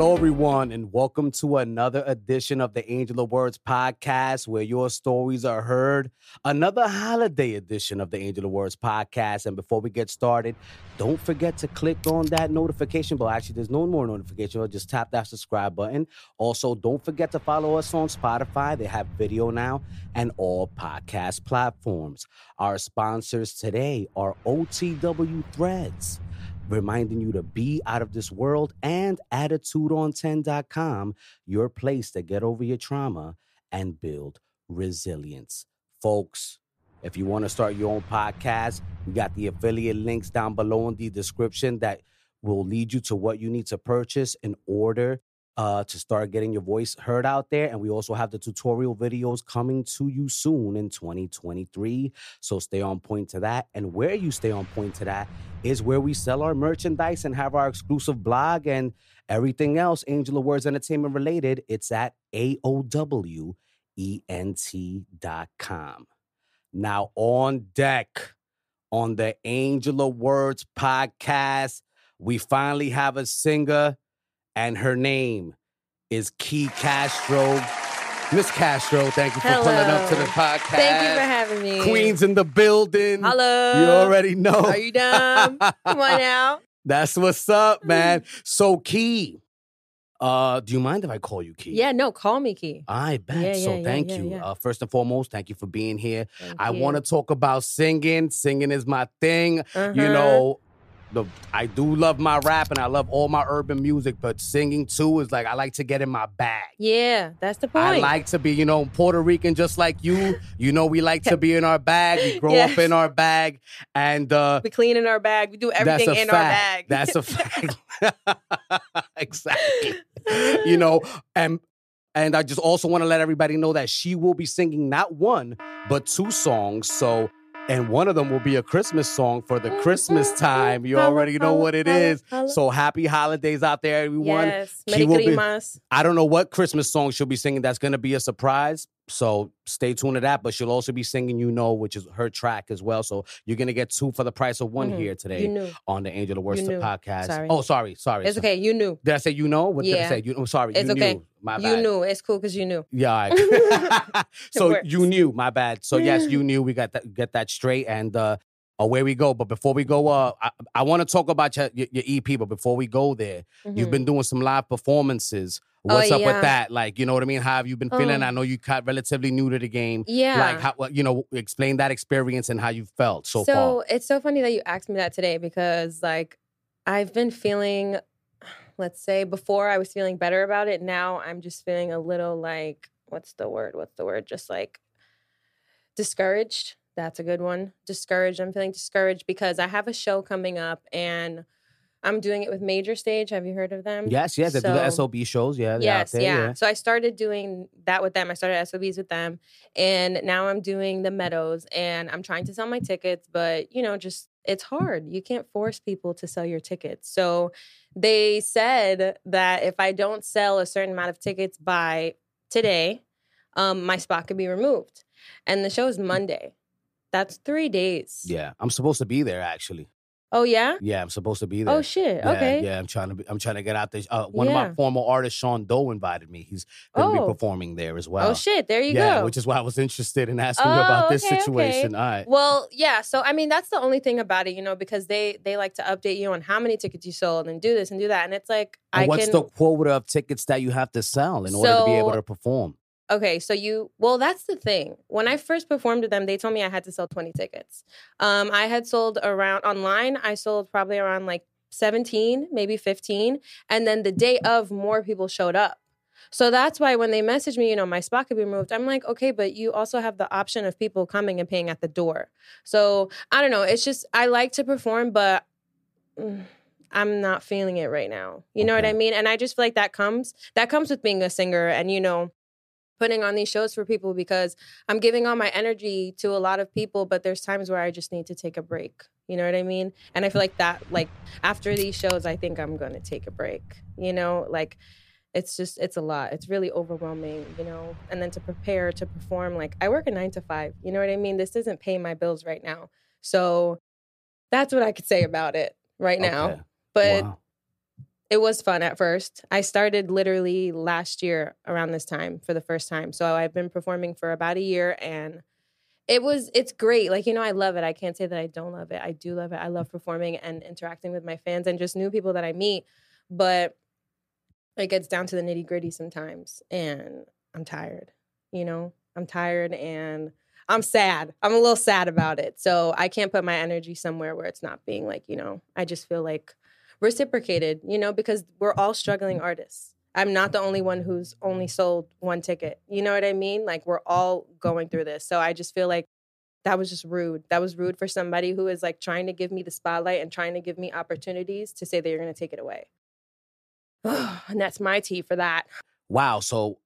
Hello, everyone, and welcome to another edition of the Angel of Words podcast where your stories are heard. Another holiday edition of the Angel of Words podcast. And before we get started, don't forget to click on that notification bell. Actually, there's no more notification. Just tap that subscribe button. Also, don't forget to follow us on Spotify. They have video now and all podcast platforms. Our sponsors today are OTW Threads reminding you to be out of this world and attitudeon10.com, your place to get over your trauma and build resilience. Folks, if you want to start your own podcast, we got the affiliate links down below in the description that will lead you to what you need to purchase in order uh, to start getting your voice heard out there. And we also have the tutorial videos coming to you soon in 2023. So stay on point to that. And where you stay on point to that is where we sell our merchandise and have our exclusive blog and everything else, Angel of Words Entertainment related. It's at AOWENT.com. Now, on deck on the Angel of Words podcast, we finally have a singer and her name is Key Castro. Miss Castro, thank you for Hello. pulling up to the podcast. Thank you for having me. Queens in the building. Hello. You already know. Are you dumb? Come on now. That's what's up, man. So Key, uh, do you mind if I call you Key? Yeah, no, call me Key. I bet. Yeah, so yeah, thank yeah, you. Uh, first and foremost, thank you for being here. Thank I want to talk about singing. Singing is my thing. You Uh-huh. know, the I do love my rap and I love all my urban music, but singing too is like I like to get in my bag. Yeah, that's the point. I like to be, you know, Puerto Rican just like you. You know, we like to be in our bag. We grow Yes. up in our bag. And uh we clean in our bag. We do everything that's a in fact. our bag. That's a fact. exactly. You know, and and I just also want to let everybody know that she will be singing not one, but two songs. So and one of them will be a Christmas song for the Christmas time. You already know what it is. So happy holidays out there, everyone. Yes, Merry be- I don't know what Christmas song she'll be singing. That's going to be a surprise. So stay tuned to that. But she'll also be singing "You Know," which is her track as well. So you're going to get two for the price of one Mhm. here today on the Angel of Words podcast. Sorry. Oh, sorry, sorry. It's okay. You knew. Did I say you know? What did I Yeah. say? You, I'm sorry. It's you okay. knew. My You knew. It's cool because you knew. Yeah. right. so you knew. My bad. So yes, you knew. We got that. Get that straight. And uh, away we go. But before we go, uh, I, I want to talk about your, your, EP. But before we go there, you've Mhm. been doing some live performances. Oh, What's up with that? Like, you know what I mean? How have you been feeling? Oh. I know you got relatively new to the game. Yeah. Like, how, you know, explain that experience and how you felt so, so far. it's so funny that you asked me that today because like I've been feeling let's say before I was feeling better about it now I'm just feeling a little like what's the word what's the word just like discouraged that's a good one discouraged I'm feeling discouraged because I have a show coming up and I'm doing it with Major Stage have you heard of them Yes, yes. They do the SOB shows. Yeah. Yes, there, yeah. So I started doing that with them. I started SOBs with them. And now I'm doing the Meadows and I'm trying to sell my tickets, but you know, just it's hard. You can't force people to sell your tickets. So they said that if I don't sell a certain amount of tickets by today, um, my spot could be removed. And the show is Monday. That's three days. Yeah. I'm supposed to be there actually. Oh yeah? Yeah, I'm supposed to be there. Oh shit. Yeah, okay. Yeah, I'm trying to be, I'm trying to get out there. Uh, one of my former artists, Sean Doe, invited me. He's going to Oh. be performing there as well. Oh shit. There you go. yeah, go. which is why I was interested in asking you Oh, about this okay, okay. situation. All right. Well, yeah. So I mean, that's the only thing about it, you know, because they they like to update you on how many tickets you sold and do this and do that, and it's like And I what's can. the quota of tickets that you have to sell in order to be able to perform? Okay, so you well, that's the thing. When I first performed with them, they told me I had to sell twenty tickets. Um, I had sold around online. I sold probably around like seventeen, maybe fifteen, and then the day of, more people showed up. So that's why when they messaged me, you know, my spot could be moved, I'm like, okay, but you also have the option of people coming and paying at the door. So I don't know. It's just I like to perform, but mm, I'm not feeling it right now. You know what I mean? And I just feel like that comes that comes with being a singer and you know putting on these shows for people because I'm giving all my energy to a lot of people, but there's times where I just need to take a break. You know what I mean? And I feel like that, like after these shows, I think I'm going to take a break. You know, like it's just, it's a lot. It's really overwhelming, you know? And then to prepare to perform, like I work a nine to five. You know what I mean? This doesn't pay my bills right now. So that's what I could say about it right now. But Wow. It was fun at first. I started literally last year around this time for the first time. So I've been performing for about a year and it was it's great. Like, you know, I love it. I can't say that I don't love it. I do love it. I love performing and interacting with my fans and just new people that I meet. But it gets down to the nitty gritty sometimes. And I'm tired. You know, I'm tired and I'm sad. I'm a little sad about it. So I can't put my energy somewhere where it's not being like, you know, I just feel like reciprocated, you know, because we're all struggling artists. I'm not the only one who's only sold one ticket. You know what I mean? Like we're all going through this. So I just feel like that was just rude. That was rude for somebody who is like trying to give me the spotlight and trying to give me opportunities to say that you're going to take it away. and that's my tea for that. Wow. So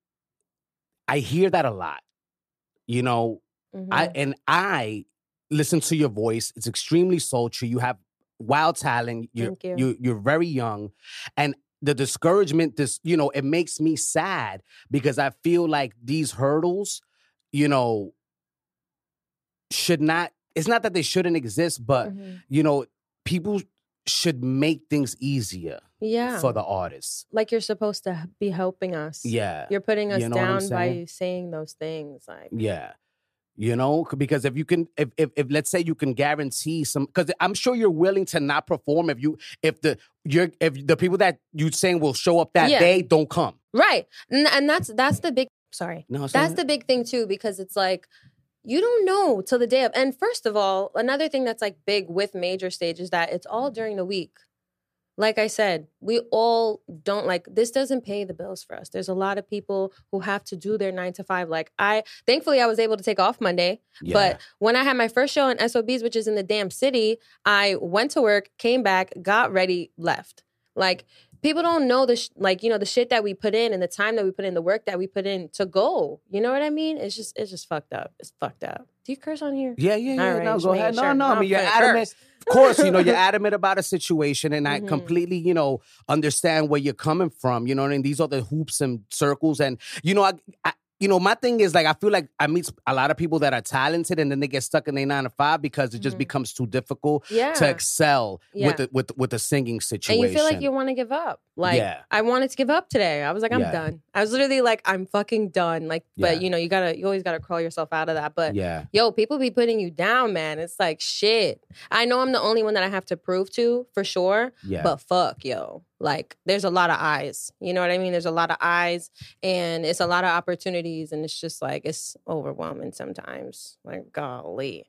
I hear that a lot. You know, Mhm. I and I listen to your voice. It's extremely sultry. You have wild talent. You're Thank you. you you're very young. And the discouragement, this, you know, it makes me sad because I feel like these hurdles, you know, should not, it's not that they shouldn't exist, but Mhm. you know, people should make things easier yeah. for the artists. like you're supposed to be helping us. Yeah. You're putting us You know down by saying those things. Like, Yeah. You know, because if you can, if, if, if let's say you can guarantee some, because I'm sure you're willing to not perform if you, if the, you're, if the people that you saying will show up that Yeah. day don't come. right. And, and that's, that's the big, sorry. No, That's not- the big thing too, because it's like you don't know till the day of. And first of all, another thing that's like big with major stage is that it's all during the week. Like I said, we all don't like this doesn't pay the bills for us. There's a lot of people who have to do their nine to five. Like I thankfully I was able to take off Monday. Yeah. But when I had my first show in SOBs, which is in the damn city, I went to work, came back, got ready, left. Like people don't know the sh- like you know the shit that we put in and the time that we put in, the work that we put in to go. You know what I mean? It's just it's just fucked up. It's fucked up. Do you curse on here? yeah, yeah, yeah. All right, no, go ahead. No, sure. no. I mean, you're adamant. Of course, you know, you're adamant about a situation, and I Mhm. completely, you know, understand where you're coming from. You know what I mean? These are the hoops and circles, and you know, I, I you know, my thing is like I feel like I meet a lot of people that are talented, and then they get stuck in their nine to five because it just Mhm. becomes too difficult Yeah. to excel Yeah. with the with with the singing situation. and you feel like you want to give up. Like Yeah. I wanted to give up today. I was like, I'm Yeah. done. I was literally like, I'm fucking done. Like, but Yeah. you know, you gotta, you always gotta crawl yourself out of that. But yeah, yo, people be putting you down, man. It's like shit. I know I'm the only one that I have to prove to for sure, yeah, but fuck, yo. Like, there's a lot of eyes. You know what I mean? There's a lot of eyes and it's a lot of opportunities. And it's just like, it's overwhelming sometimes. Like, golly.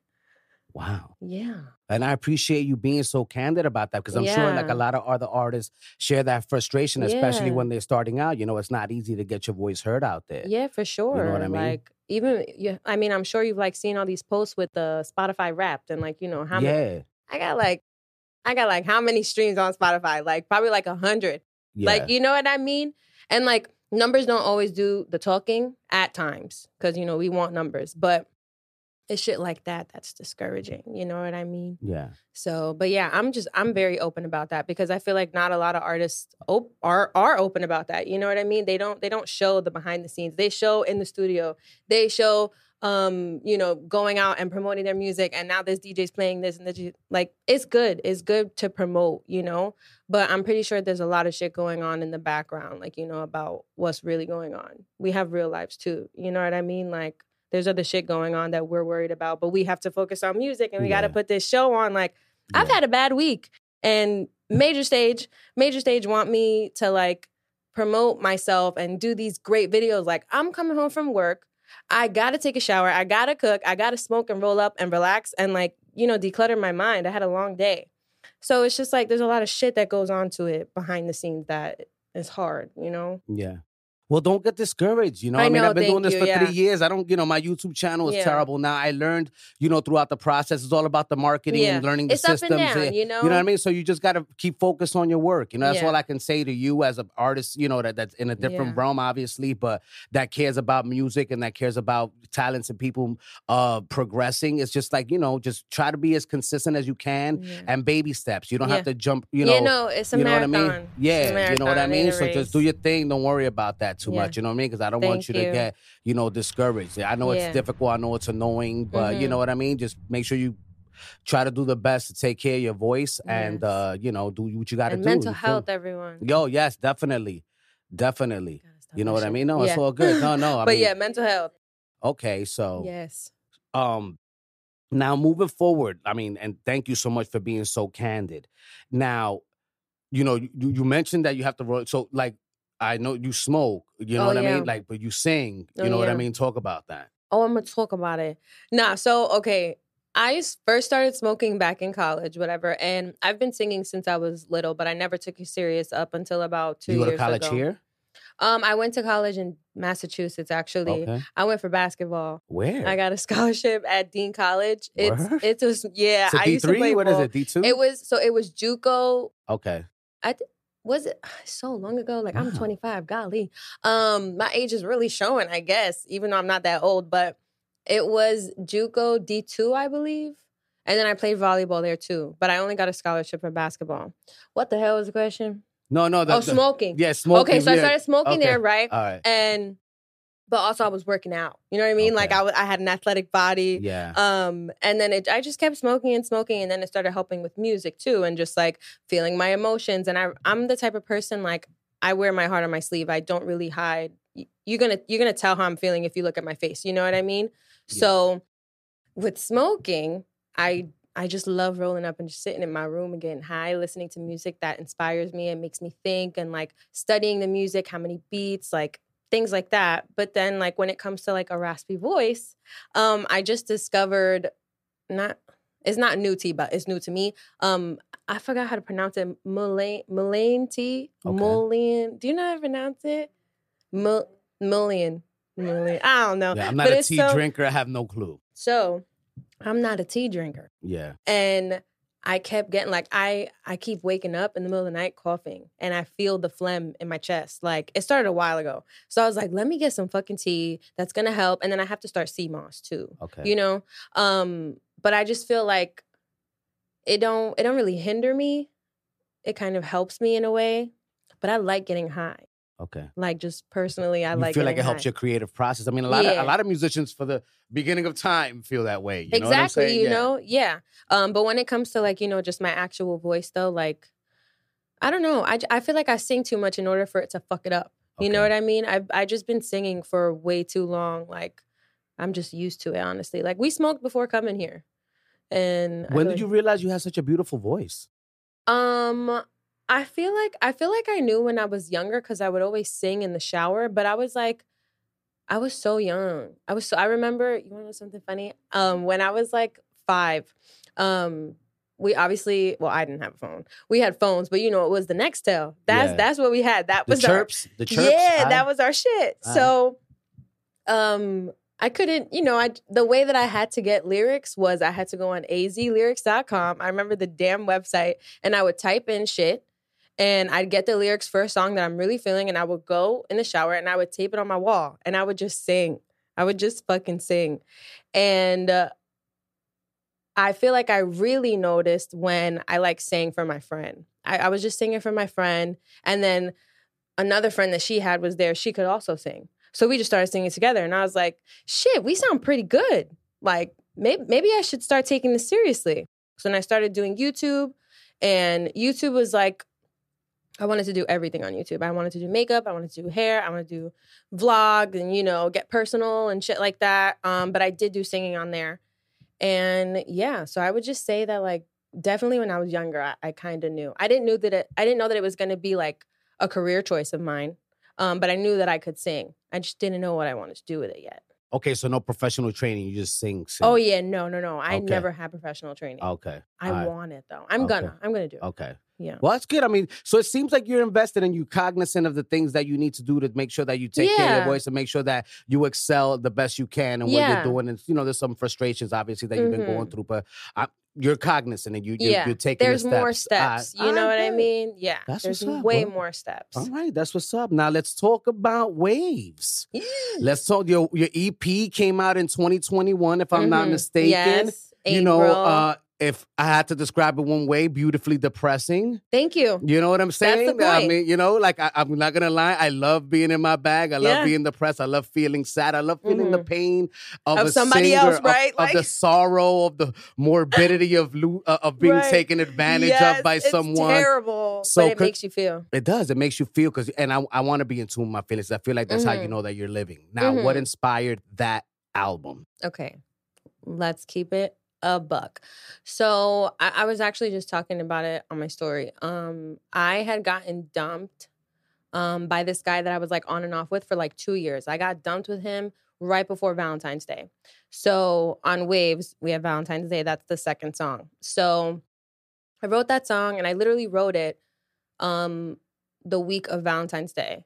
Wow. Yeah. And I appreciate you being so candid about that because I'm sure like a lot of other artists share that frustration, especially Yeah. when they're starting out. You know, it's not easy to get your voice heard out there. Yeah, for sure. You know what I mean? Like, even, yeah, I mean, I'm sure you've like seen all these posts with the Spotify wrapped and like, you know, how many, yeah, I got like, I got like how many streams on Spotify? Like, probably like a hundred. yeah. Like, you know what I mean? And like, numbers don't always do the talking at times because, you know, we want numbers, but it's shit like that that's discouraging. You know what I mean? yeah. So, but yeah, I'm just, I'm very open about that because I feel like not a lot of artists op- are, are open about that. You know what I mean? They don't, they don't show the behind the scenes. They show in the studio, they show, um, you know, going out and promoting their music. And now this DJ's playing this and this, like, it's good. It's good to promote, you know? But I'm pretty sure there's a lot of shit going on in the background, like, you know, about what's really going on. We have real lives too. You know what I mean? Like, there's other shit going on that we're worried about, but we have to focus on music and we got to put this show on. Like, I've had a bad week. And major stage, major stage want me to like promote myself and do these great videos. Like, I'm coming home from work. I gotta take a shower. I gotta cook. I gotta smoke and roll up and relax and like, you know, declutter my mind. I had a long day. So it's just like there's a lot of shit that goes on to it behind the scenes that is hard, you know? Yeah. Well, don't get discouraged. You know, I I, mean, I've been doing this you, for yeah. three years. I don't, you know, my YouTube channel is Yeah. terrible now. I learned, you know, throughout the process. It's all about the marketing Yeah. and learning the It's systems. and down, eh, you know? You know what I mean? So you just got to keep focused on your work. You know, that's all I can say to you as an artist, you know, that, that's in a different realm, obviously, but that cares about music and that cares about talents and people uh progressing. It's just like, you know, just try to be as consistent as you can and baby steps. You don't have to jump, you know. yeah, no, it's a you know marathon. what I mean? It's a Yeah, you know what I mean. So just do your thing. Don't worry about that too Yeah. much. You know what I mean? Because I don't want Thank you to get you know discouraged. I know Yeah. it's difficult. I know it's annoying, but you Mhm. know what I mean. Just make sure you try to do the best to take care of your voice and uh, you know, do what you got to do. mental you health, everyone. Yo, yes, definitely, definitely. You know that what I mean? No, it's all good. No, no. I but mean, yeah, mental health. okay. So, Yes. um, now moving forward, I mean, and thank you so much for being so candid. Now, you know, you, you mentioned that you have to roll. So, like, I know you smoke. You know Oh, what I mean? Like, but you sing. You Oh, know what I mean? Talk about that. Oh, I'm gonna talk about it. Nah, so okay. I first started smoking back in college, whatever, and I've been singing since I was little, but I never took it serious up until about two you go years to college ago. here? Um, I went to college in Massachusetts. Actually, Okay. I went for basketball. Where? I got a scholarship at Dean College. It's Word? it was yeah. A I used to D3? play What is ball. it? D2? It was so it was JUCO. okay. Was it so long ago? Like I'm 25. Golly, um, my age is really showing. I guess even though I'm not that old, but it was JUCO D2, I believe. And then I played volleyball there too, but I only got a scholarship for basketball. What the hell was the question? No, no. The, oh, the- smoking. Yeah, smoking. okay, so I started smoking Okay. there, right? All right. and but also I was working out. You know what I mean? Like Okay. I wa- I had an athletic body. Yeah. Um, and then it, I just kept smoking and smoking, and then it started helping with music too, and just like feeling my emotions. And I, I'm the type of person like I wear my heart on my sleeve. I don't really hide. You're gonna, you're gonna tell how I'm feeling if you look at my face. You know what I mean? Yeah. So, with smoking, I, I just love rolling up and just sitting in my room and getting high, listening to music that inspires me and makes me think, and like studying the music, how many beats, like things like that. But then, like when it comes to like a raspy voice, um, I just discovered not it's not new you, but it's new to me. Um, I forgot how to pronounce it. Mullane Mullane tea. Okay. Mullion. Do you know how to pronounce it? Mul-. I don't know. yeah, I'm not but a tea so- drinker. I have no clue. So I'm not a tea drinker. Yeah. And I kept getting like I I keep waking up in the middle of the night coughing and I feel the phlegm in my chest. Like it started a while ago. So I was like, let me get some fucking tea that's gonna help. And then I have to start sea moss too. Okay. You know? Um, but I just feel like it don't it don't really hinder me. It kind of helps me in a way. But I like getting high. Okay. Like just personally, I you like feel like it getting helps your creative process. I mean, a lot of a lot of musicians for the beginning of time feel that way. You know what I'm exactly saying? you Yeah. know yeah um but when it comes to like you know just my actual voice though like i don't know I I feel like i sing too much in order for it to fuck it up you know what i mean i've i just been singing for way too long like i'm just used to it honestly like we smoked before coming here and When did you realize you had such a beautiful voice? um i feel like i feel like i knew when i was younger because i would always sing in the shower but i was like i was so young i was so i remember you want to know something funny um when i was like five um we obviously well i didn't have a phone we had phones but you know it was the nextel that's Yeah. that's what we had that The was our, chirps, the chirps. yeah ah, that was our shit Ah. so um I couldn't, you know, I the way that I had to get lyrics was I had to go on azlyrics.com. I remember the damn website and I would type in shit and I'd get the lyrics for a song that I'm really feeling and I would go in the shower and I would tape it on my wall and I would just sing. I would just fucking sing. And uh, I feel like I really noticed when I like sang for my friend. I, I was just singing for my friend and then another friend that she had was there. She could also sing. So we just started singing together. And I was like, shit, we sound pretty good. Like, maybe, maybe I should start taking this seriously. So then I started doing YouTube. And YouTube was like, I wanted to do everything on YouTube. I wanted to do makeup. I wanted to do hair. I wanted to do vlog and, you know, get personal and shit like that. Um, but I did do singing on there. And yeah, so I would just say that, like, definitely when I was younger, I, I kind of knew. I didn't know that it, I didn't know that it was going to be like a career choice of mine. Um, but I knew that I could sing. I just didn't know what I wanted to do with it yet. Okay, so no professional training. You just sing. sing. Oh yeah, no, no, no. I Okay. never had professional training. Okay. I right, want it though. I'm Okay. gonna. I'm gonna do it. Okay. Yeah. Well, that's good. I mean, so it seems like you're invested and you're cognizant of the things that you need to do to make sure that you take care of your voice and make sure that you excel the best you can and what you're doing. And you know, there's some frustrations obviously that you've been going Mhm. through, but I, you're cognizant and you you're, yeah. you're taking. the There's more steps. steps. you know what I mean? Yeah. That's There's what's up, way bro. more steps. All right, that's what's up. Now let's talk about waves. Let's talk. Your your EP came out in 2021, if I'm not Mhm. mistaken. Yes. You know, April. uh, if I had to describe it one way, beautifully depressing. Thank you. You know what I'm saying? the I mean, you know, like I, I'm not gonna lie. I love being in my bag. I love Yeah. being depressed. I love feeling sad. I love feeling the Mhm. pain of, Of a somebody singer, else, of- right? Of, the sorrow, of the morbidity of lo- uh, of being Right. taken advantage Yes, of by it's someone. Terrible. So but it makes you feel. It does. It makes you feel because, and I, I want to be in tune with my feelings. I feel like that's how you Mhm. know that you're living. Now, what Mhm. inspired that album? Okay. Let's keep it a buck. So I, I was actually just talking about it on my story. Um, I had gotten dumped um by this guy that I was like on and off with for like two years. I got dumped with him right before Valentine's Day. So on Waves, we have Valentine's Day. That's the second song. So I wrote that song and I literally wrote it um the week of Valentine's Day.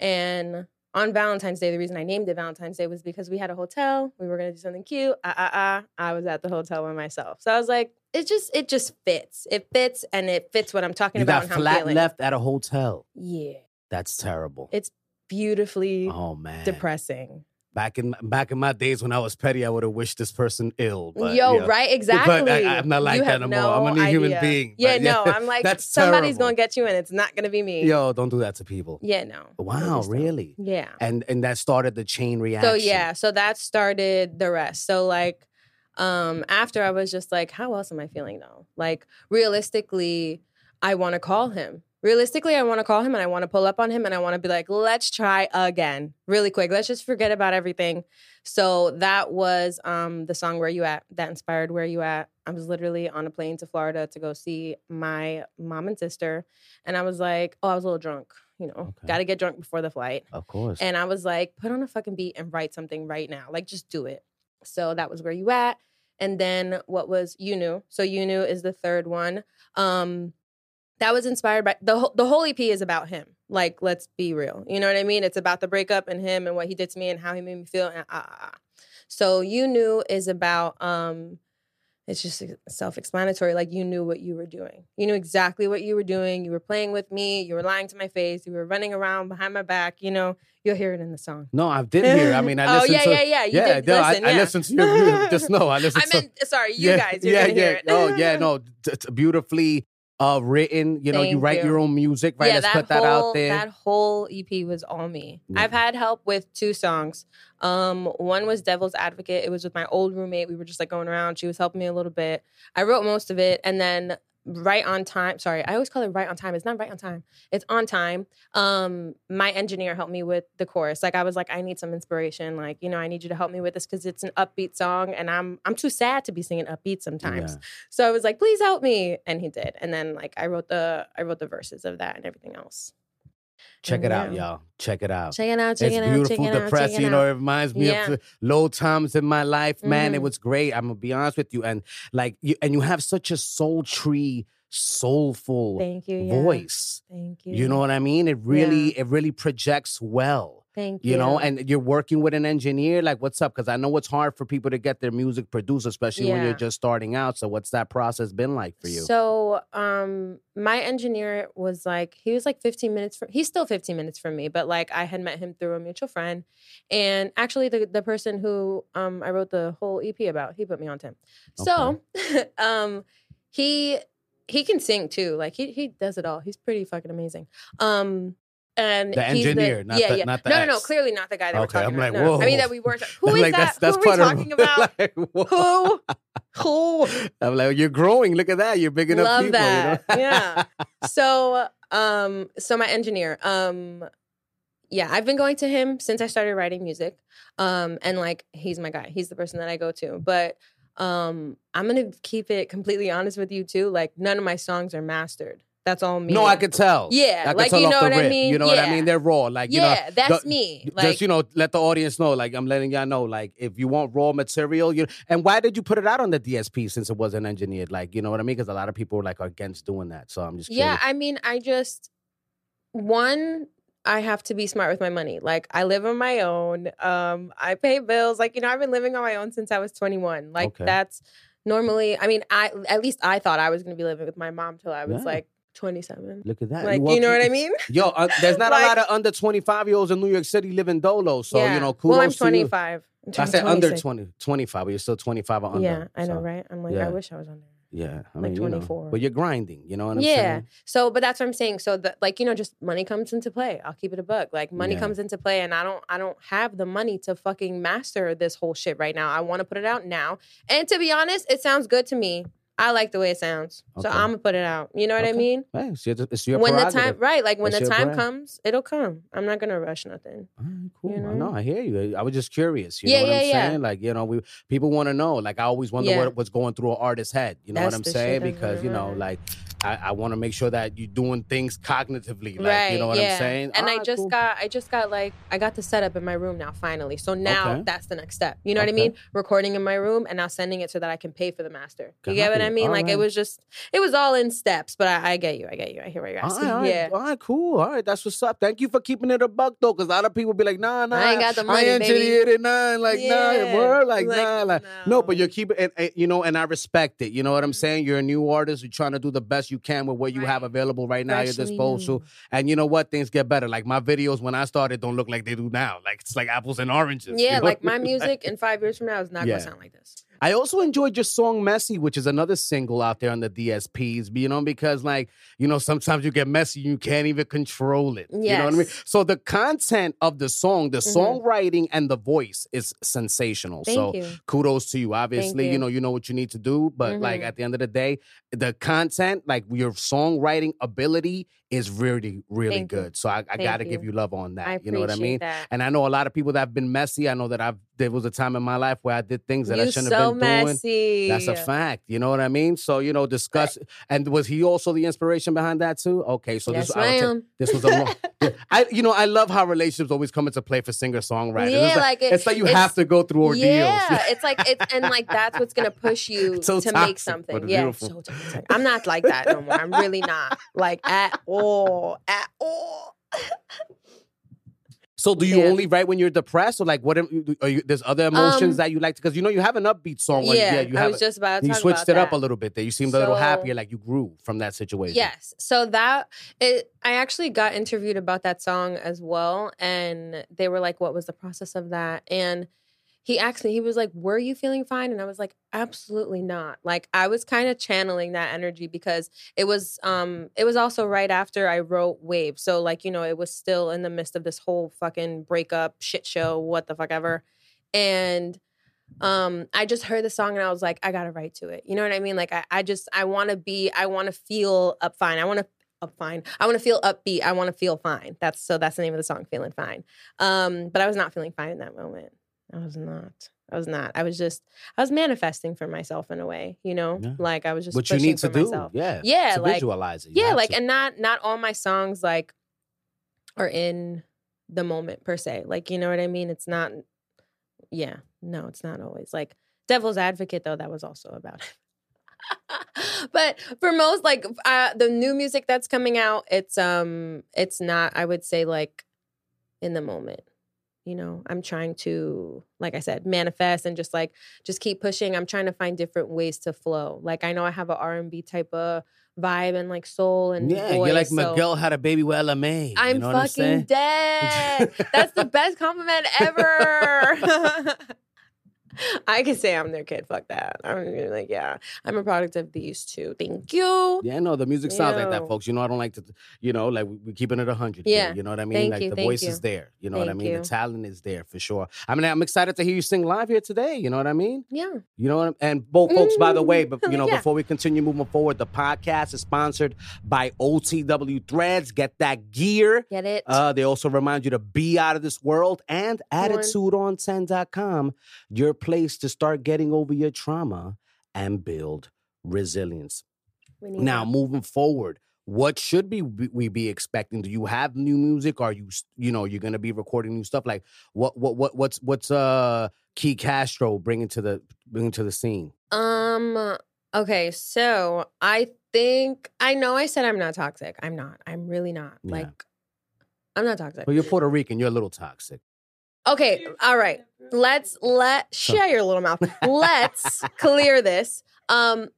And on Valentine's Day, the reason I named it Valentine's Day was because we had a hotel. We were gonna do something cute. Ah ah ah. I was at the hotel by myself. So I was like, it just it just fits. It fits and it fits what I'm talking You about got and how I'm flat left at a hotel. Yeah. That's terrible. It's beautifully oh man, depressing. Back in back in my days when I was petty, I would have wished this person ill. But, Yo, yeah. right? Exactly. But I, am not like You that anymore. no. I'm a new human being. Yeah, but no, I'm like that's somebody's terrible. gonna get you and it's not gonna be me. Yo, don't do that to people. Yeah, no. Wow, really? Yeah. And and that started the chain reaction. So yeah, so that started the rest. So like um after I was just like, how else am I feeling though? Like realistically, I want to call him. Realistically, I want to call him and I want to pull up on him and I want to be like, let's try again. Really quick. Let's just forget about everything. So that was um the song Where You At that inspired Where You At. I was literally on a plane to Florida to go see my mom and sister. And I was like, oh, I was a little drunk, you know, Okay. gotta get drunk before the flight. Of course. And I was like, put on a fucking beat and write something right now. Like, just do it. So that was where you at. And then what was you knew? So you knew is the third one. Um, that was inspired by the whole, the whole EP is about him. Like, let's be real. You know what I mean? It's about the breakup and him and what he did to me and how he made me feel. And ah, ah, ah. So you knew is about um, it's just self-explanatory. Like you knew what you were doing. You knew exactly what you were doing. You were playing with me. You were lying to my face. You were running around behind my back. You know, you'll hear it in the song. no, I did hear. I mean, I oh listened yeah, to. yeah, yeah. You yeah, did no, listen. I, I listened to your. Just know, I listened I to. sorry, you yeah, guys. You're yeah, gonna yeah. hear it. Oh, yeah, no, t- beautifully uh, written. You know, you Thank write your own music, right? Yeah, Let's that put that whole, out there. That whole EP was all me. Yeah. I've had help with two songs. Um, one was Devil's Advocate. It was with my old roommate. We were just like going around. She was helping me a little bit. I wrote most of it, and then right on time. Sorry, I always call it right on time. It's not right on time. It's on time. Um, my engineer helped me with the chorus. Like I was like, I need some inspiration. Like you know, I need you to help me with this because it's an upbeat song, and I'm I'm too sad to be singing upbeat sometimes. Yeah. So I was like, please help me. And he did. And then like I wrote the I wrote the verses of that and everything else. Check it out, y'all. Check it out. Check it out, check it's it out, beautiful, out, check depressing. it You know, it reminds me Yeah. of low times in my life. Man, it Mhm. was great. I'm gonna be honest with you, and like you, and you have such a soul sultry, soulful Thank you. Yeah. voice. Thank you. You know what I mean? It really, it really projects well. Thank you. You know, and you're working with an engineer. Like, what's up? Because I know it's hard for people to get their music produced, especially when you're just starting out. So, what's that process been like for you? So, um, my engineer was like, he was like 15 minutes from, he's still 15 minutes from me, but like I had met him through a mutual friend. And actually, the, the person who um, I wrote the whole EP about, he put me on to him. So, um, he, he can sing too. Like he, he does it all. He's pretty fucking amazing. Um, and The engineer, not yeah, the- yeah. not the no, no, no. Clearly not the guy that Okay, we're I'm talking like, about. No. I mean that we weren't. Who I'm is like, that? That's, that's Who are we of talking about? like. Who? Who? I'm like, you're growing. Look at that. You're big enough Love people. that. You know? Yeah. so um so my engineer um yeah i've been going to him since i started writing music um and like he's my guy he's the person that i go to but um i'm gonna keep it completely honest with you too like none of my songs are mastered that's all me No, I could tell. Yeah, I could like, tell you off know the what I rip. mean? You know what I mean? They're raw. Like you know, yeah that's the- me like just you know, let the audience know. Like I'm letting y'all know. Like if you want raw material, you and why did you put it out on the DSP since it wasn't engineered? Like you know what I mean? Because a lot of people like are against doing that. So I'm just Yeah. I mean, I just one I have to be smart with my money. Like I live on my own. Um I pay bills. Like you know, I've been living on my own since I was 21. Like Okay. that's normally I mean, I at least I thought I was going to be living with my mom till I was Yeah. like 27. Look at that. Like walk- you know what I mean? Yo, uh, there's not a lot of under 25 year olds in New York City living dolo. So yeah. you know, cool. Well, I'm 25. I'm I said under 26. 20, 25, but you're still 25 or under. Yeah, I know, so. right? I'm like yeah. I wish I was under. Yeah, I Like mean, you know, 24. but you're grinding. You know what I'm yeah. saying? Yeah. So, but that's what I'm saying. So, the, like you know, just money comes into play. I'll keep it a buck. Like money Yeah. comes into play, and I don't, I don't have the money to fucking master this whole shit right now. I want to put it out now, and to be honest, it sounds good to me. I like the way it sounds, so Okay. I'm gonna put it out. You know what I Okay. mean? Hey, it's your, it's your when the prerogative. time, right? Like when the your time comes, it'll come. I'm not gonna rush nothing. All right, cool. You I know? know. I hear you. I was just curious. You Yeah, know what I'm yeah, yeah. saying? Like, you know, we people want to know. Like, I always wonder Yeah. what, what's going through an artist's head. You know That's what I'm the shit saying? that's Because you know, like, I, I want to make sure that you're doing things cognitively. Like, right. you know what yeah. I'm saying? And I just cool. got, I just got like, I got the setup in my room now. Finally, so now Okay. that's the next step. You know what I mean? Recording in my room and now sending it so that I can pay for the master. You get what I Copy. mean? Like it was just, it was all in steps. But I, I get you. I get you. I hear what you're All asking. all right, yeah. all right, cool. All right, that's what's up. Thank you for keeping it a buck though, because a lot of people be like, nah, nah, I ain't got the money. I money, ain't baby. engineered it, nah, like, nah, Yeah. word, like, Like, nah, like, no, but you're keeping, and, and, you know, and I respect it. You know what I'm Mhm. saying? You're a new artist. You're trying to do the best you can with what you have available right now at your disposal. new. And you know what? Things get better. Like my videos when I started don't look like they do now. Like it's like apples and oranges. you Yeah, know like my music in five years from now is not Yeah. gonna sound like this. I also enjoyed your song "Messy," which is another single out there on the DSPs. You know, because like you know, sometimes you get messy, and you can't even control it. You know what I mean? So the content of the song, the Mhm. songwriting, and the voice is sensational. Thank so you. kudos to you. Obviously, you. you. know, you know what you need to do, but like Mhm. at the end of the day, the content, like your songwriting ability, is really, really Thank you. good. So I, I gotta you. give you love on that. I you know what I mean? That. And I know a lot of people that have been messy. I know that I've there was a time in my life where I did things that I shouldn't so have been doing. That's a fact. You know what I mean? So, you know, discuss. And was he also the inspiration behind that too? Okay, so yes, this, I would take- ma'am. this was a long. I, you know, I love how relationships always come into play for singer songwriters. Yeah, it's like, like it- it's like you it's- have to go through ordeals. Yeah, it's like it's and like that's what's gonna push you so to toxic, make something. Yeah, so. I'm not like that no more. I'm really not like at all, at all. So, do you Yeah. only write when you're depressed, or like what? am- Are you, there's other emotions Um, that you like? Because you know you have an upbeat song. When, yeah, yeah, you I have. just about to you switched it up a little bit there. You seemed a little happier, like you grew from that situation. Yes. So that it I actually got interviewed about that song as well and they were like what was the process of that and he asked me he was like were you feeling fine? And I was like absolutely not. Like I was kind of channeling that energy because it was um it was also right after I wrote Wave. So like you know it was still in the midst of this whole fucking breakup shit show what the fuck ever. And um i just heard the song and i was like i gotta write to it. You know what i mean? Like i, I just i want to be i want to feel up fine. I want to up fine. I want to feel upbeat. I want to feel fine. That's so that's the name of the song feeling fine. Um but i was not feeling fine in that moment i was not. I was not. I was just i was manifesting for myself in a way you know? Yeah. like i was just what you need to do, myself. yeah, Yeah, to like- visualize it. You yeah like to. and not not all my songs like are in the moment per se. Like you know what i mean? It's not yeah no it's not always. Like devil's advocate though that was also about it. But for most like uh, the new music that's coming out it's um it's not i would say like in the moment you know i'm trying to like i said manifest and just like just keep pushing. I'm trying to find different ways to flow. Like i know i have a r&b type of vibe and like soul and yeah, voice, you're like so Miguel had a baby with Ella Mai. i'm you know what I'm fucking dead. That's the best compliment ever I can say I'm their kid. Fuck that. I'm gonna be like, yeah, I'm a product of these two. Thank you. Yeah, no, the music sounds like that, folks. You know, I don't like to, you know, like we- we're keeping it a hundred. Yeah. you know what I mean. Thank like you, the thank voice you. is there. You know what I mean. you. The talent is there for sure. I mean, I'm excited to hear you sing live here today. You know what I mean. Yeah. You know what? I'm, and both folks, by the way, but you know, Yeah. before we continue moving forward, the podcast is sponsored by OTW Threads. Get that gear. Get it? Uh, they also remind you to be out of this world and on. attitudeon10.com, your place to start getting over your trauma and build resilience. Now, that. moving forward, what should be we be expecting? Do you have new music? Are you you know you're gonna be recording new stuff? Like what what what what's what's uh Key Castro bringing to the bringing to the scene? Um. Okay. So I think I know I said I'm not toxic. I'm not. I'm really not. Yeah. Like, I'm not toxic. Well, you're Puerto Rican. You're a little toxic. Okay. All right. Let's let share your little mouth. Let's clear this. Um.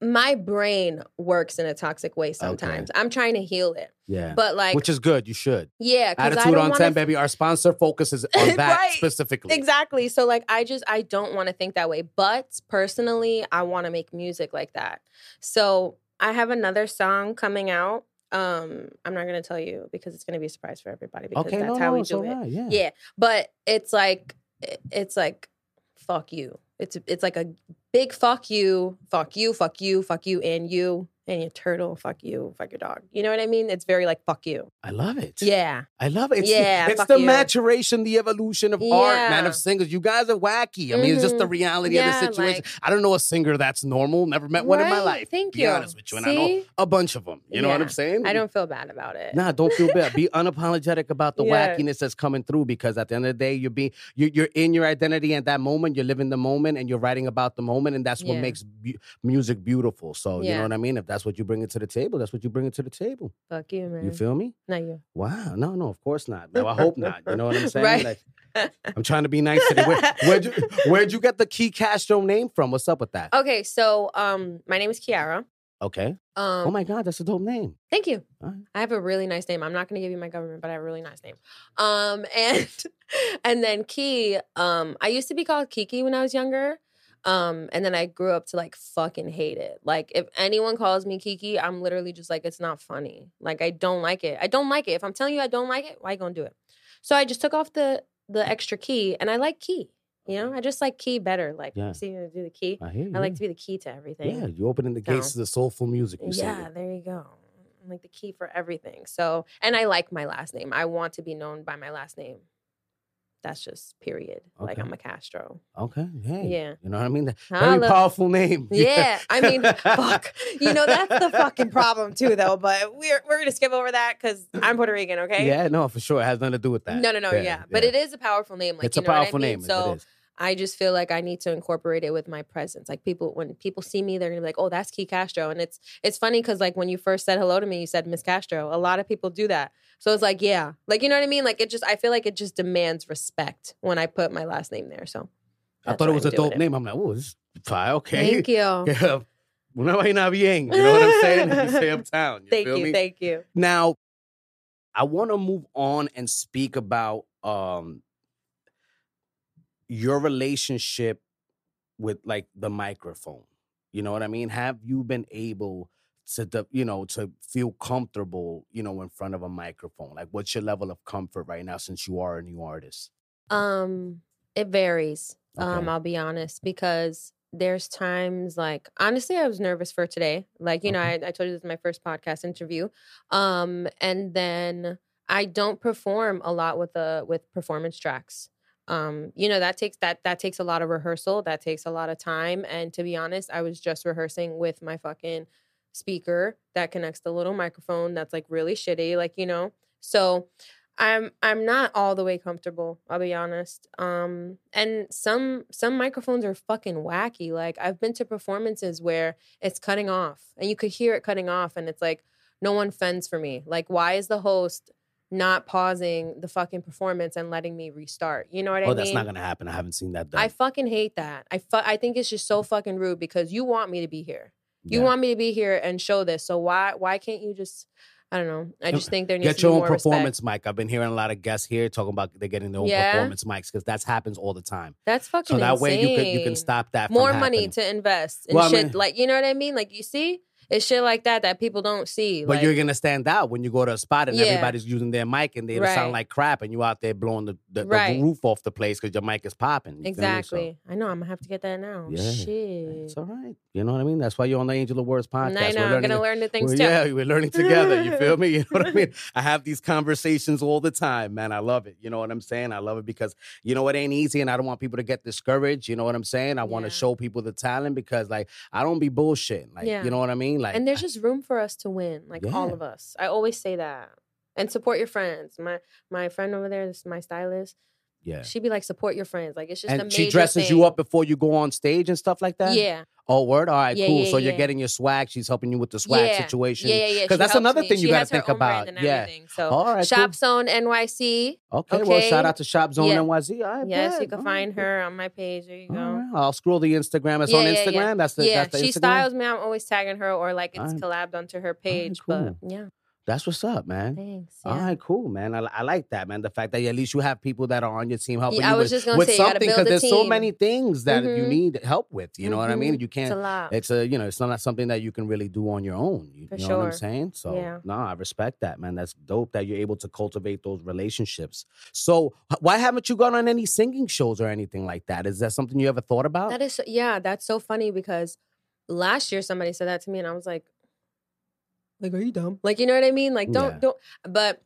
my brain works in a toxic way sometimes. I'm trying to heal it. Yeah. But like Which is good. You should. yeah, cuz I Attitude don't on wanna 10, baby. Our sponsor focuses on that Right. specifically. Exactly. So like I just I don't want to think that way. But personally, I want to make music like that. So I have another song coming out. Um, I'm not gonna tell you because it's gonna be a surprise for everybody because Okay, that's no, how no, we do it. right, Yeah. Yeah. But it's like it's like fuck you. It's it's like a big fuck you, fuck you, fuck you, fuck you, and you and your turtle, fuck you, fuck your dog. You know what I mean? It's very like fuck you. I love it. Yeah. I love it. It's, Yeah, it's fuck the you. maturation, the evolution of art, man, of singers. You guys are wacky. I mean, it's just the Mhm. reality Yeah, of the situation. like- I don't know a singer that's normal. Never met one in my life. Thank be you. honest with you. And I know a bunch of them. You know what I'm saying? I don't feel bad about it. Nah, don't feel bad. Be unapologetic about the Yeah. wackiness that's coming through because at the end of the day, you're being you're, you're in your identity at that moment. You're living the moment and you're writing about the moment, and that's what Yeah. makes bu- music beautiful. So you know what I mean. If that's what you bring it to the table, that's what you bring it to the table. Fuck you, man. You feel me? Not you. Wow. No, no, of course not. No, I hope not. You know what I'm saying? Right. Like, I'm trying to be nice today. Where, where'd you where'd you get the Key Castro name from? What's up with that? Okay, so um, my name is Kiara. Okay. Um, Oh my God, that's a dope name. thank you. Right. I have a really nice name. I'm not going to give you my government, but I have a really nice name. Um, and and then Key. Um, I used to be called Kiki when I was younger. Um, and then I grew up to like fucking hate it. Like if anyone calls me Kiki, I'm literally just like it's not funny. Like I don't like it. I don't like it. If I'm telling you I don't like it, why you gonna do it? So I just took off the the extra key, and I like key. You know, I just like key better. Like Yeah. see you do the key. I hear you. I like to be the key to everything. Yeah, you opening the gates So- to the soulful music. You Yeah, say. there you go. I'm like the key for everything. So, and I like my last name. I want to be known by my last name. That's just period. Like I'm a Castro. Okay. Hey. Yeah. You know what I mean? Very powerful name. Yeah, I mean, fuck. You know that's the fucking problem too, though. But we're we're gonna skip over that because I'm Puerto Rican. Okay. Yeah, no, for sure. It has nothing to do with that. No, no, no. Yeah, but it is a powerful name. Like it's you a know what I powerful mean? name. So it is. I just feel like I need to incorporate it with my presence. Like people, when people see me, they're gonna be like, "Oh, that's Key Castro," and it's it's funny because like when you first said hello to me, you said Miss Castro. A lot of people do that, so it's like, yeah, like you know what I mean. Like it just, I feel like it just demands respect when I put my last name there. So I thought it was I'm a dope it. name. I'm like, oh, this is fire. Okay. Thank you. Una vaina bien. You know what I'm saying? You say uptown. You thank you, me? thank you. Now, I want to move on and speak about um your relationship with like the microphone. You know what I mean? Have you been able to you know to feel comfortable, you know, in front of a microphone? Like what's your level of comfort right now since you are a new artist? Um, it varies. Um, I'll be honest because there's times like honestly, I was nervous for today. Like you know, I, I told you this is my first podcast interview. Um, and then I don't perform a lot with the with performance tracks. Um, you know that takes that that takes a lot of rehearsal. That takes a lot of time. And to be honest, I was just rehearsing with my fucking speaker that connects the little microphone. That's like really shitty. Like you know, so I'm I'm not all the way comfortable, I'll be honest. Um and some some microphones are fucking wacky. Like I've been to performances where it's cutting off and you could hear it cutting off and it's like no one fends for me. Like why is the host not pausing the fucking performance and letting me restart? You know what oh, I mean? oh, that's not gonna happen. I haven't seen that done. I fucking hate that. I fu- I think it's just so fucking rude because you want me to be here. You Yeah. want me to be here and show this. So why why can't you just I don't know. I just think there needs Get to your be own performance respect. mic. I've been hearing a lot of guests here talking about they're getting their own Yeah? performance mics because that happens all the time. That's fucking So that way you can you can stop that. from more money to invest in Well, I shit mean- like you know what I mean? Like you see, it's shit like that that people don't see. But like, you're gonna stand out when you go to a spot and Yeah. everybody's using their mic and they Right. sound like crap and you out there blowing the, the, the roof off the place because your mic is popping. me? So, exactly. I know. I'm gonna have to get that now. Yeah, Shit. it's all right. You know what I mean? That's why you're on the Angel of Words podcast. I know. We're I'm gonna learn new things too. Yeah, we're learning together. You feel me? You know what I mean? I have these conversations all the time, man. I love it. You know what I'm saying? I love it because you know it ain't easy, and I don't want people to get discouraged. You know what I'm saying? I want to Yeah. show people the talent because, like, I don't be bullshit. Like, Yeah. you know what I mean? Like, and there's just room for us to win, like all of us. I always say that. And support your friends. My my friend over there, this my stylist. yeah. She'd be like, support your friends. Like it's just a And she dresses you up before you go on stage and stuff like that. Yeah, Oh, word. All right, Yeah, cool. yeah, so you're getting your swag. She's helping you with the swag Yeah. situation. yeah, yeah, yeah. 'Cause She that's another me. thing you gotta think own brand about. and Yeah. So All right, Shop Zone NYC. cool. Okay, well, shout out to Shop Zone Yeah. NYC. Right, Yes, bet. you can find her on my page. There you go. Right. I'll scroll the Instagram. It's Yeah, on yeah, yeah. Instagram. That's the yeah, that's the she Instagram? styles me. I'm always tagging her or like it's Alright. collabed onto her page. cool. But yeah, That's what's up, man. thanks. Yeah. right, cool, man. I, I like that, man. The fact that at least you have people that are on your team helping Yeah, you with, with say, something because a there's so many things that you Mhm. need help with. You know what I mean? Mhm. You It's can't. a lot. It's a you know it's not something that you can really do on your own. You, you know what I'm saying? So Yeah. no, I respect that, man. That's dope that you're able to cultivate those relationships. So why haven't you gone on any singing shows or anything like that? Is that something you ever thought about? That is so- yeah, that's so funny because last year somebody said that to me and I was like, like, are you dumb? Like, you know what I mean? Like, don't Yeah. don't. But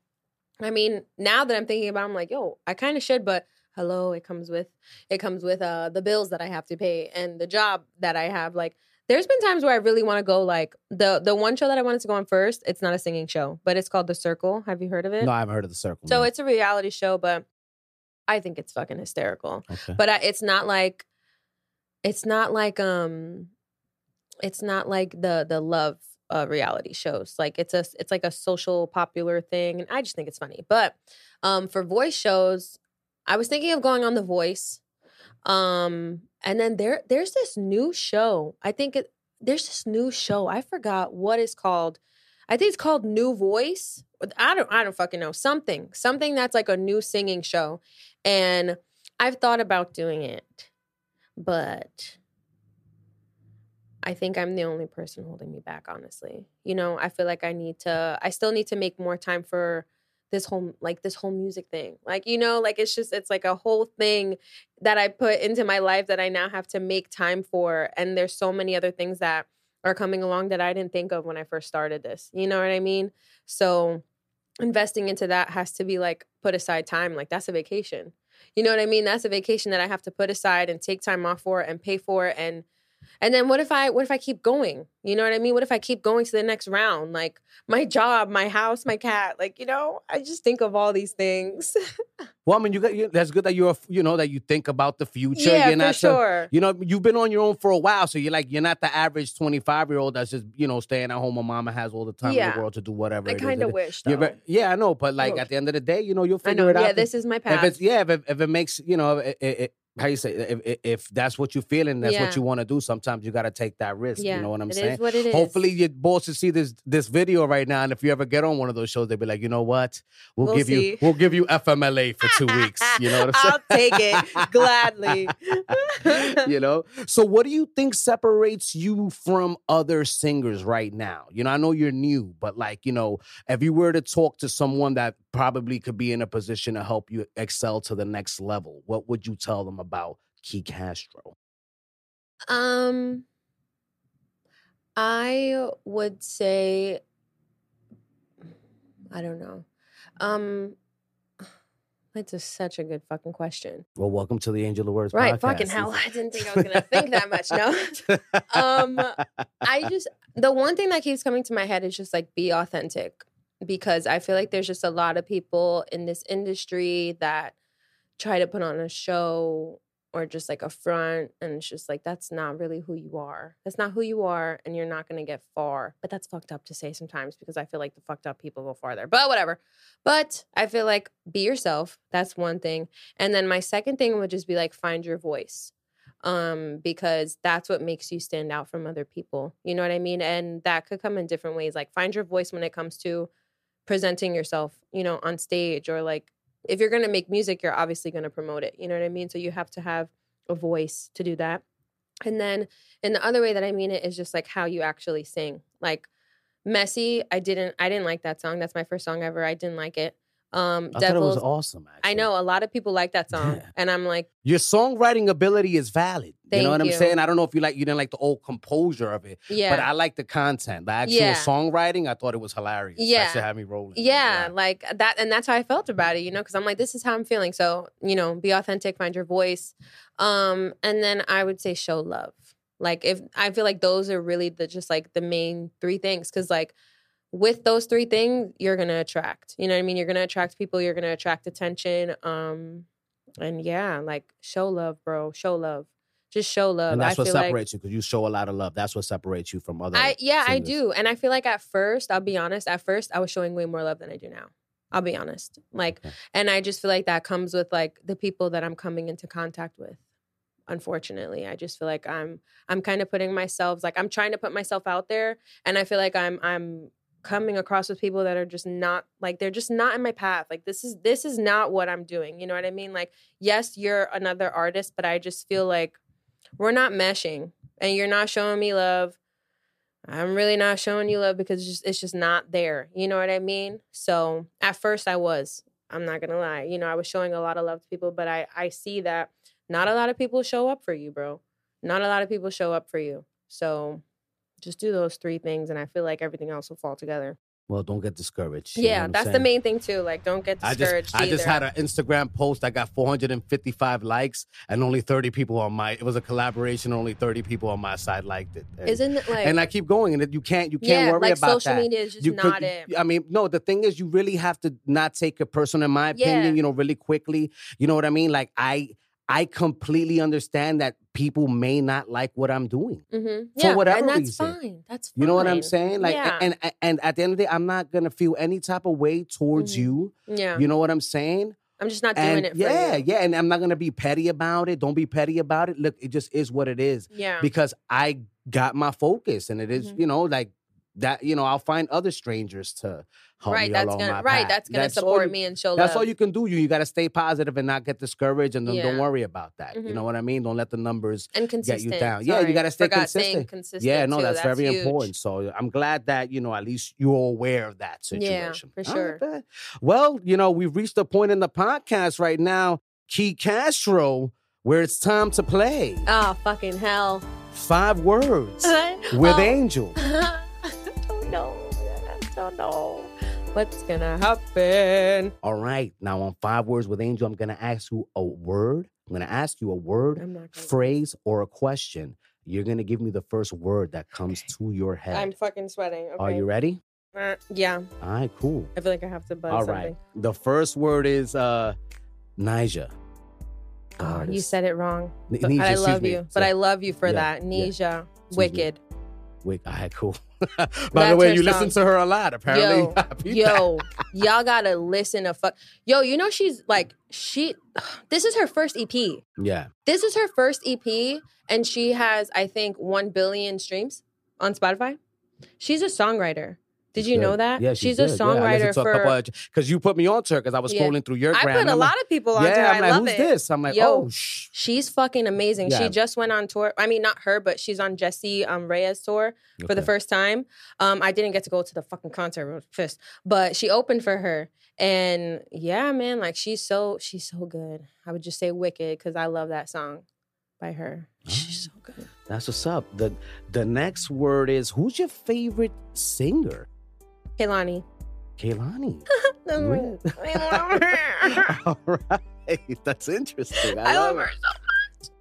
I mean, now that I'm thinking about, it, I'm like, yo, I kind of should, but hello, it comes with it comes with uh the bills that I have to pay and the job that I have. Like, there's been times where I really want to go. Like the the one show that I wanted to go on first, it's not a singing show, but it's called The Circle. Have you heard of it? no, I haven't heard of the circle. So no. it's a reality show, but I think it's fucking hysterical okay. but I, it's not like it's not like um it's not like the the love uh, reality shows. Like it's a it's like a social popular thing and i just think it's funny. But um for voice shows i was thinking of going on the voice um and then there there's this new show. I think it there's this new show i forgot what it's called. I think it's called new voice. I don't i don't fucking know. Something something that's like a new singing show and I've thought about doing it, but I think I'm the only person holding me back, honestly. You know, I feel like I need to, I still need to make more time for this whole, like, this whole music thing. Like, you know, like it's just, it's like a whole thing that I put into my life that I now have to make time for. And there's so many other things that are coming along that I didn't think of when I first started this. You know what I mean? So, investing into that has to be like put aside time like that's a vacation you know what i mean that's a vacation that i have to put aside and take time off for and pay for and and then what if i what if i keep going you know what i mean what if i keep going to the next round like my job my house my cat like you know i just think of all these things well, I mean, you got you, that's good that you're you know that you think about the future. yeah you're for not so- sure you know, you've been on your own for a while, so you're like you're not the average 25 year old that's just you know staying at home. My mama has all the time in the world to do whatever. i kind of wish you're though. ve- yeah, I know, but like at the end of the day, you know, you'll figure know it out. yeah this is my if path it's yeah, if it, if it makes you know, it, it- how you say if, if that's what you're feeling, that's Yeah. what you want to do. Sometimes you got to take that risk. yeah You know what I'm it saying? what it is Hopefully, your boss bosses see this this video right now, and if you ever get on one of those shows, they'll be like, you know what, we'll, We'll give you we'll give you FMLA for two weeks. You know what I'm saying? i'll take it gladly you know so what do you think separates you from other singers right now you know i know you're new but like you know if you were to talk to someone that probably could be in a position to help you excel to the next level what would you tell them about ki castro Um, I would say, I don't know. Um, that's a, such a good fucking question. well welcome to the angel of words Right? podcast. Fucking hell! I didn't think I was gonna think that much. No. Um, I just the one thing that keeps coming to my head is just like be authentic because I feel like there's just a lot of people in this industry that try to put on a show or just like a front and it's just like that's not really who you are. That's not who you are and you're not going to get far. But that's fucked up to say sometimes because I feel like the fucked up people go farther. But whatever. But I feel like be yourself. That's one thing. And then my second thing would just be like find your voice um because that's what makes you stand out from other people you know what i mean and that could come in different ways like find your voice when it comes to presenting yourself you know on stage or like if you're going to make music you're obviously going to promote it you know what i mean? So you have to have a voice to do that. And then and the other way that i mean it is just like how you actually sing. Like messy i didn't i didn't like that song. That's my first song ever. I didn't like it um i thought it was awesome actually. i know a lot of people like that song Yeah. and i'm like your songwriting ability is valid you know what i'm saying i don't know if you like you didn't like the old composure of it yeah but i like the content the actual Yeah. songwriting i thought it was hilarious Yeah. that had me rolling yeah like that and that's how i felt about it you know because i'm like this is how i'm feeling so you know be authentic find your voice um and then i would say show love like if i feel like those are really the just like the main three things because like with those three things you're gonna attract you know what i mean you're gonna attract people you're gonna attract attention um and yeah like show love bro show love just show love and that's I what feel like- separates you because you show a lot of love. That's what separates you from other. I yeah, I do. And I feel like at first, I'll be honest, at first I was showing way more love than I do now. I'll be honest. Like Okay. and I just feel like that comes with like the people that I'm coming into contact with. unfortunately. I just feel like I'm I'm kind of putting myself like I'm trying to put myself out there and I feel like I'm I'm coming across with people that are just not like they're just not in my path. Like this is this is not what I'm doing. You know what I mean? Like yes, you're another artist, but I just feel like we're not meshing and you're not showing me love. I'm really not showing you love because it's just, it's just not there. You know what I mean? So at first I was. I'm not gonna lie. You know, I was showing a lot of love to people, but I I see that not a lot of people show up for you, bro. Not a lot of people show up for you. So just do those three things, and I feel like everything else will fall together. Well, don't get discouraged. Yeah, that's the main thing too. Like, don't get discouraged. I just I just had an Instagram post. I got 455 likes and only 30 people on my. It was a collaboration. Only 30 people on my side liked it. And, Isn't it like? and I keep going, and you can't you can't yeah, worry like about social that. media is just you not could, it. I mean, no. The thing is, you really have to not take it personal. In my opinion, Yeah. you know, really quickly. You know what I mean? Like I I completely understand that people may not like what I'm doing. Mm-hmm. for Yeah, whatever and that's reason. fine. That's fine. You know what I'm saying? Like, yeah. and, and and at the end of the day, I'm not gonna feel any type of way towards Mhm. you. yeah, You know what I'm saying? I'm just not doing And it. For yeah, you. yeah, and I'm not gonna be petty about it. Don't be petty about it. Look, it just is what it is yeah. because I got my focus, and it is, Mhm. you know, like that. You know, I'll find other strangers to help right. me that's along gonna my right. path. That's gonna all support you- me and show That's love. all you can do. You you got to stay positive and not get discouraged, and then don't worry about that. You Mhm. know what I mean? Don't let the numbers and get you down. Yeah, you got to stay consistent. consistent. Yeah, no, too. that's, very huge. important. So I'm glad that you know at least you're aware of that situation. yeah, for sure. well, you know we've reached a point in the podcast right now, Ki Castro, where it's time to play Oh fucking hell! five words with Oh. Angel. don't know. I don't know what's gonna happen. All right, now on five words with Angel, I'm gonna ask you a word. I'm gonna ask you a word. Phrase, or a question. You're gonna give me the first word that comes to your head. I'm fucking sweating. Okay. Are you ready? Uh, yeah, All right, cool. I feel like I have to buzz All something. The first word is uh Nija. the Oh, you said it wrong. N- But Nisha, I love me. you. But I love you for Yeah, that. yeah. Nisha, me. wicked. All right, cool. By the way, you listen to her a lot, apparently. Yo, I peeped that. Yo, y'all gotta listen to fuck. Yo, you know she's like she. This is her first EP. Yeah. This is her first EP, and she has I think one billion streams on Spotify. She's a songwriter. Did you know that? Yeah, she's, good. a Yeah, songwriter to for. Because you put me on to her because I was Yeah. scrolling through your I gram. put a I'm lot like, of people on Yeah, her. I'm I like, love who's it. this? I'm like, Yo, oh, shh. She's fucking amazing. Yeah. She just went on tour. I mean, not her, but she's on Jessie um, Reyez tour for the first time. Um, I didn't get to go to the fucking concert fast, but she opened for her. And yeah, man, like she's so she's so good. I would just say wicked because I love that song by her. She's so good. That's what's up. The the next word is who's your favorite singer? Kehlani. I Really? All right. That's interesting. I, I love love her so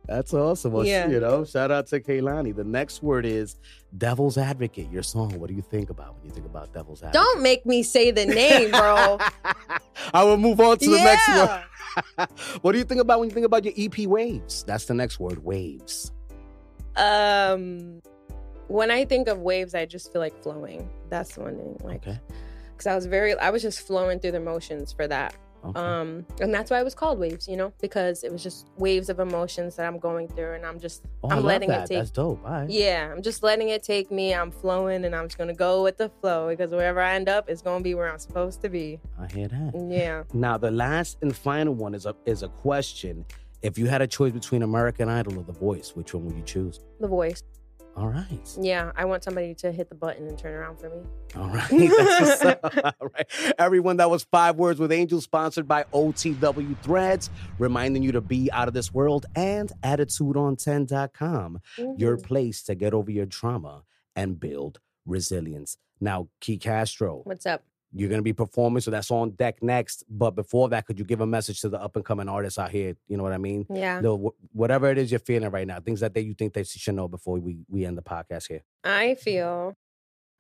That's awesome. Well, Yeah. you know, shout out to Kehlani. The next word is Devil's Advocate, your song. What do you think about when you think about Devil's Advocate? Don't make me say the name, bro. I will move on to the next one. what do you think about when you think about your EP Waves? That's the next word, Waves. Um, when I think of waves, I just feel like flowing. That's the one thing. Like, Okay. because I was very, I was just flowing through the motions for that. okay. Um, and that's why it was called waves, you know, because it was just waves of emotions that I'm going through, and I'm just, oh, I I'm love letting that. it take. That's dope. All right. Yeah, I'm just letting it take me. I'm flowing, and I'm just gonna go with the flow because wherever I end up, it's gonna be where I'm supposed to be. I hear that. Yeah. Now, the last and final one is a is a question. If you had a choice between American Idol or The Voice, which one would you choose? The voice. All right. Yeah, I want somebody to hit the button and turn around for me. All right. That's what's up. All right. Everyone, that was Five Words with Angel, sponsored by OTW Threads, reminding you to be out of this world and attitudeon10.com, your Mhm. place to get over your trauma and build resilience. Now, Ki Castro, What's up? You're going to be performing, so that's on deck next. But before that, could you give a message to the up and coming artists out here? You know what I mean? Yeah. No, whatever it is you're feeling right now, things that they, you think they should know before we, we end the podcast here. I feel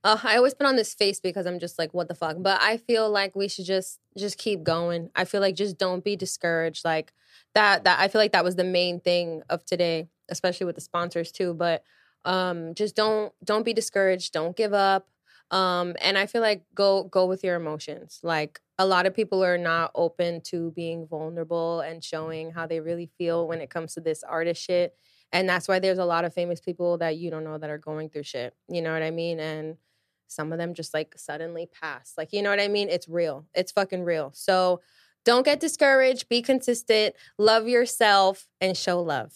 uh, I always put on this face because I'm just like, what the fuck? But I feel like we should just just keep going. I feel like just don't be discouraged. Like that that I feel like that was the main thing of today, especially with the sponsors too. But um just don't don't be discouraged. Don't give up. Um and I feel like go go with your emotions. Like a lot of people are not open to being vulnerable and showing how they really feel when it comes to this artist shit. And that's why there's a lot of famous people that you don't know that are going through shit. You know what I mean? And some of them just like suddenly pass. Like, you know what I mean? It's real. It's fucking real. So don't get discouraged. Be consistent. Love yourself and show love.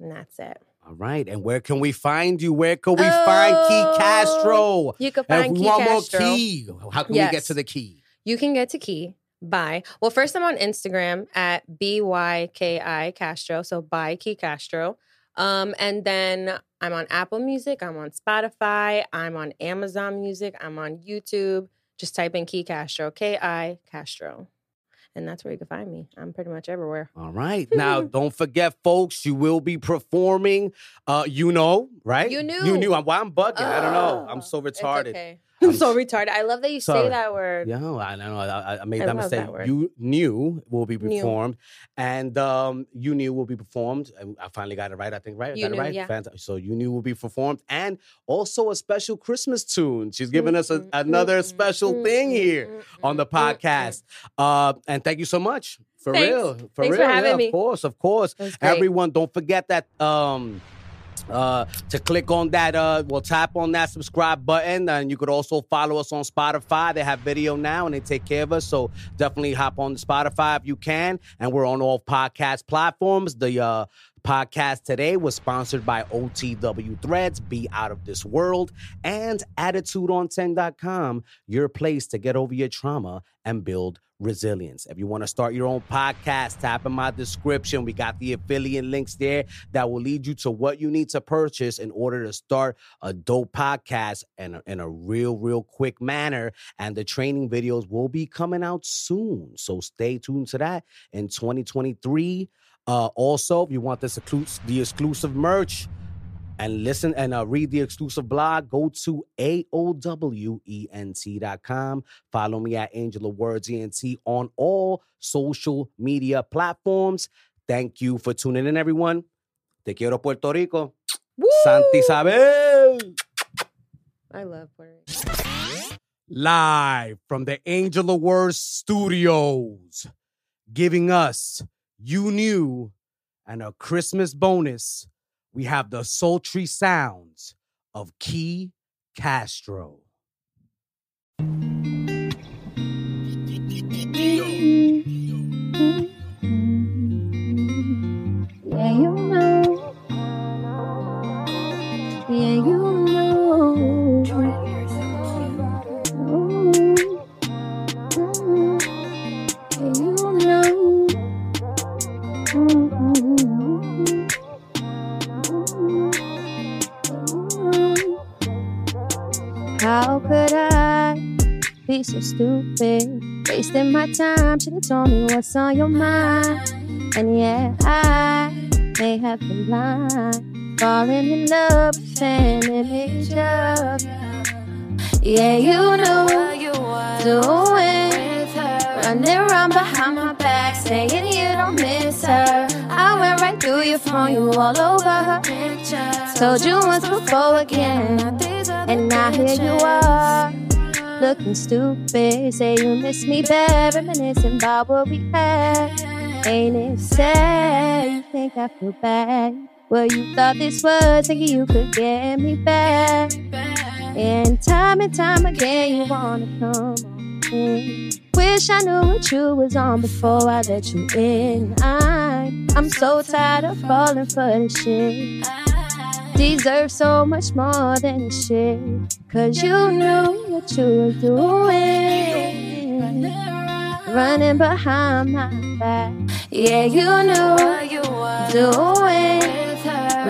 And that's it. All right. And where can we find you? Where can we oh, find Ki Castro? You can find Ki Castro. Key, how can yes. we get to the Key? You can get to Key by, well, first I'm on Instagram at B-Y-K-I Castro. So by Ki Castro. Um, and then I'm on Apple Music, I'm on Spotify, I'm on Amazon Music, I'm on YouTube. Just type in Ki Castro, K I Castro and that's where you can find me. I'm pretty much everywhere. All right. Now, don't forget, folks, you will be performing. Uh, you know, right? You knew. You knew. Why I'm bugging? I don't know. I'm so retarded. I'm so retarded. I love that you Sorry. say that word. Yeah, I know. I, I made I that mistake. That you knew will be performed, new. and um, you knew will be performed. I finally got it right. I think right. You got knew, it right. Yeah. Fantastic. So you knew will be performed, and also a special Christmas tune. She's giving us a, another special thing here on the podcast. Uh, and thank you so much. For Thanks. real. For Thanks real. For having yeah, me. Of course, of course. Everyone, don't forget that. Um, uh, to click on that, uh, well, tap on that subscribe button, and you could also follow us on Spotify. They have video now, and they take care of us. So definitely hop on the Spotify if you can. And we're on all podcast platforms. The uh, podcast today was sponsored by OTW Threads, Be Out of This World, and AttitudeOn10.com, your place to get over your trauma and build resilience. If you want to start your own podcast, tap in my description. We got the affiliate links there that will lead you to what you need to purchase in order to start a dope podcast in a, in a real, real quick manner. And the training videos will be coming out soon. So stay tuned to that in 2023. Uh, also, if you want this the exclusive merch, and listen and uh, read the exclusive blog, go to AOWENT.com. Follow me at Angel of Words ENT on all social media platforms. Thank you for tuning in, everyone. Te quiero, Puerto Rico. Woo! Santa Isabel. I love Puerto Rico. Live from the Angel of Words studios, giving us You Knew and a Christmas bonus we have the sultry sounds of Ki Castro. So stupid? Wasting my time, should've told me what's on your mind. And yeah, I may have been blind, falling in love with an of. Yeah, you know what you were doing, running around behind my back, saying you don't miss her. I went right through your phone, you all over her picture. Told you once before again, and now here you are. Looking stupid, say you miss me bad, reminiscing about what we had. Ain't it sad? You think I feel bad? Well, you thought this was thinking you could get me back. And time and time again, you wanna come in. Wish I knew what you was on before I let you in. I'm, I'm so tired of falling for this shit. Deserve so much more than shit. Cause you knew what you were doing. Running behind my back. Yeah, you knew what you were doing.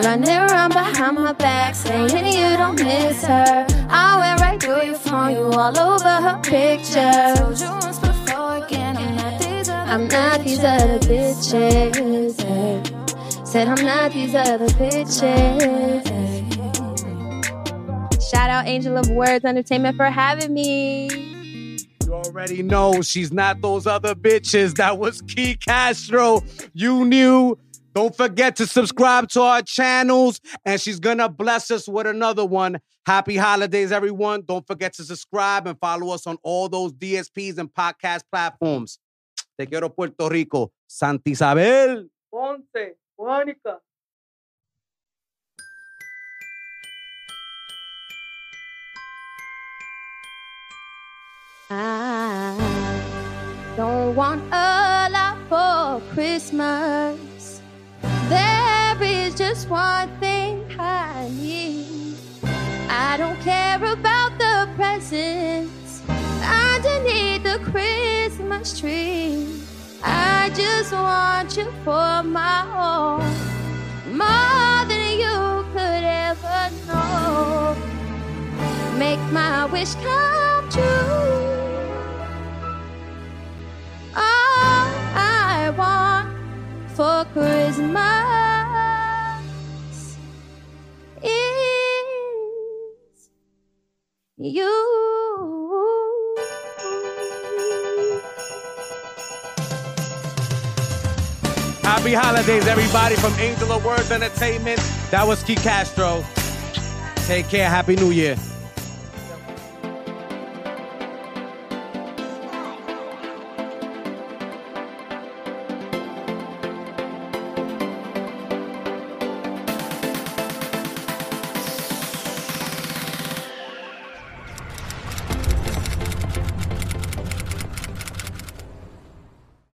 Running around behind my back, saying you don't miss her. I went right through your phone, you all over her pictures. I'm not these other bitches. Said I'm not these other bitches. Shout out Angel of Words Entertainment for having me. You already know she's not those other bitches. That was Ki Castro. You knew Don't forget to subscribe to our channels, and she's gonna bless us with another one. Happy holidays, everyone. Don't forget to subscribe and follow us on all those DSPs and podcast platforms. Te quiero, Puerto Rico. Santa Isabel. Ponce, Guánica. I don't want a lot for Christmas. There is just one thing I need. I don't care about the presents underneath the Christmas tree. I just want you for my own, more than you could ever know. Make my wish come true. All I want for Christmas is you. Happy holidays, everybody, from Angel of Words Entertainment. That was Ki Castro. Take care. Happy New Year.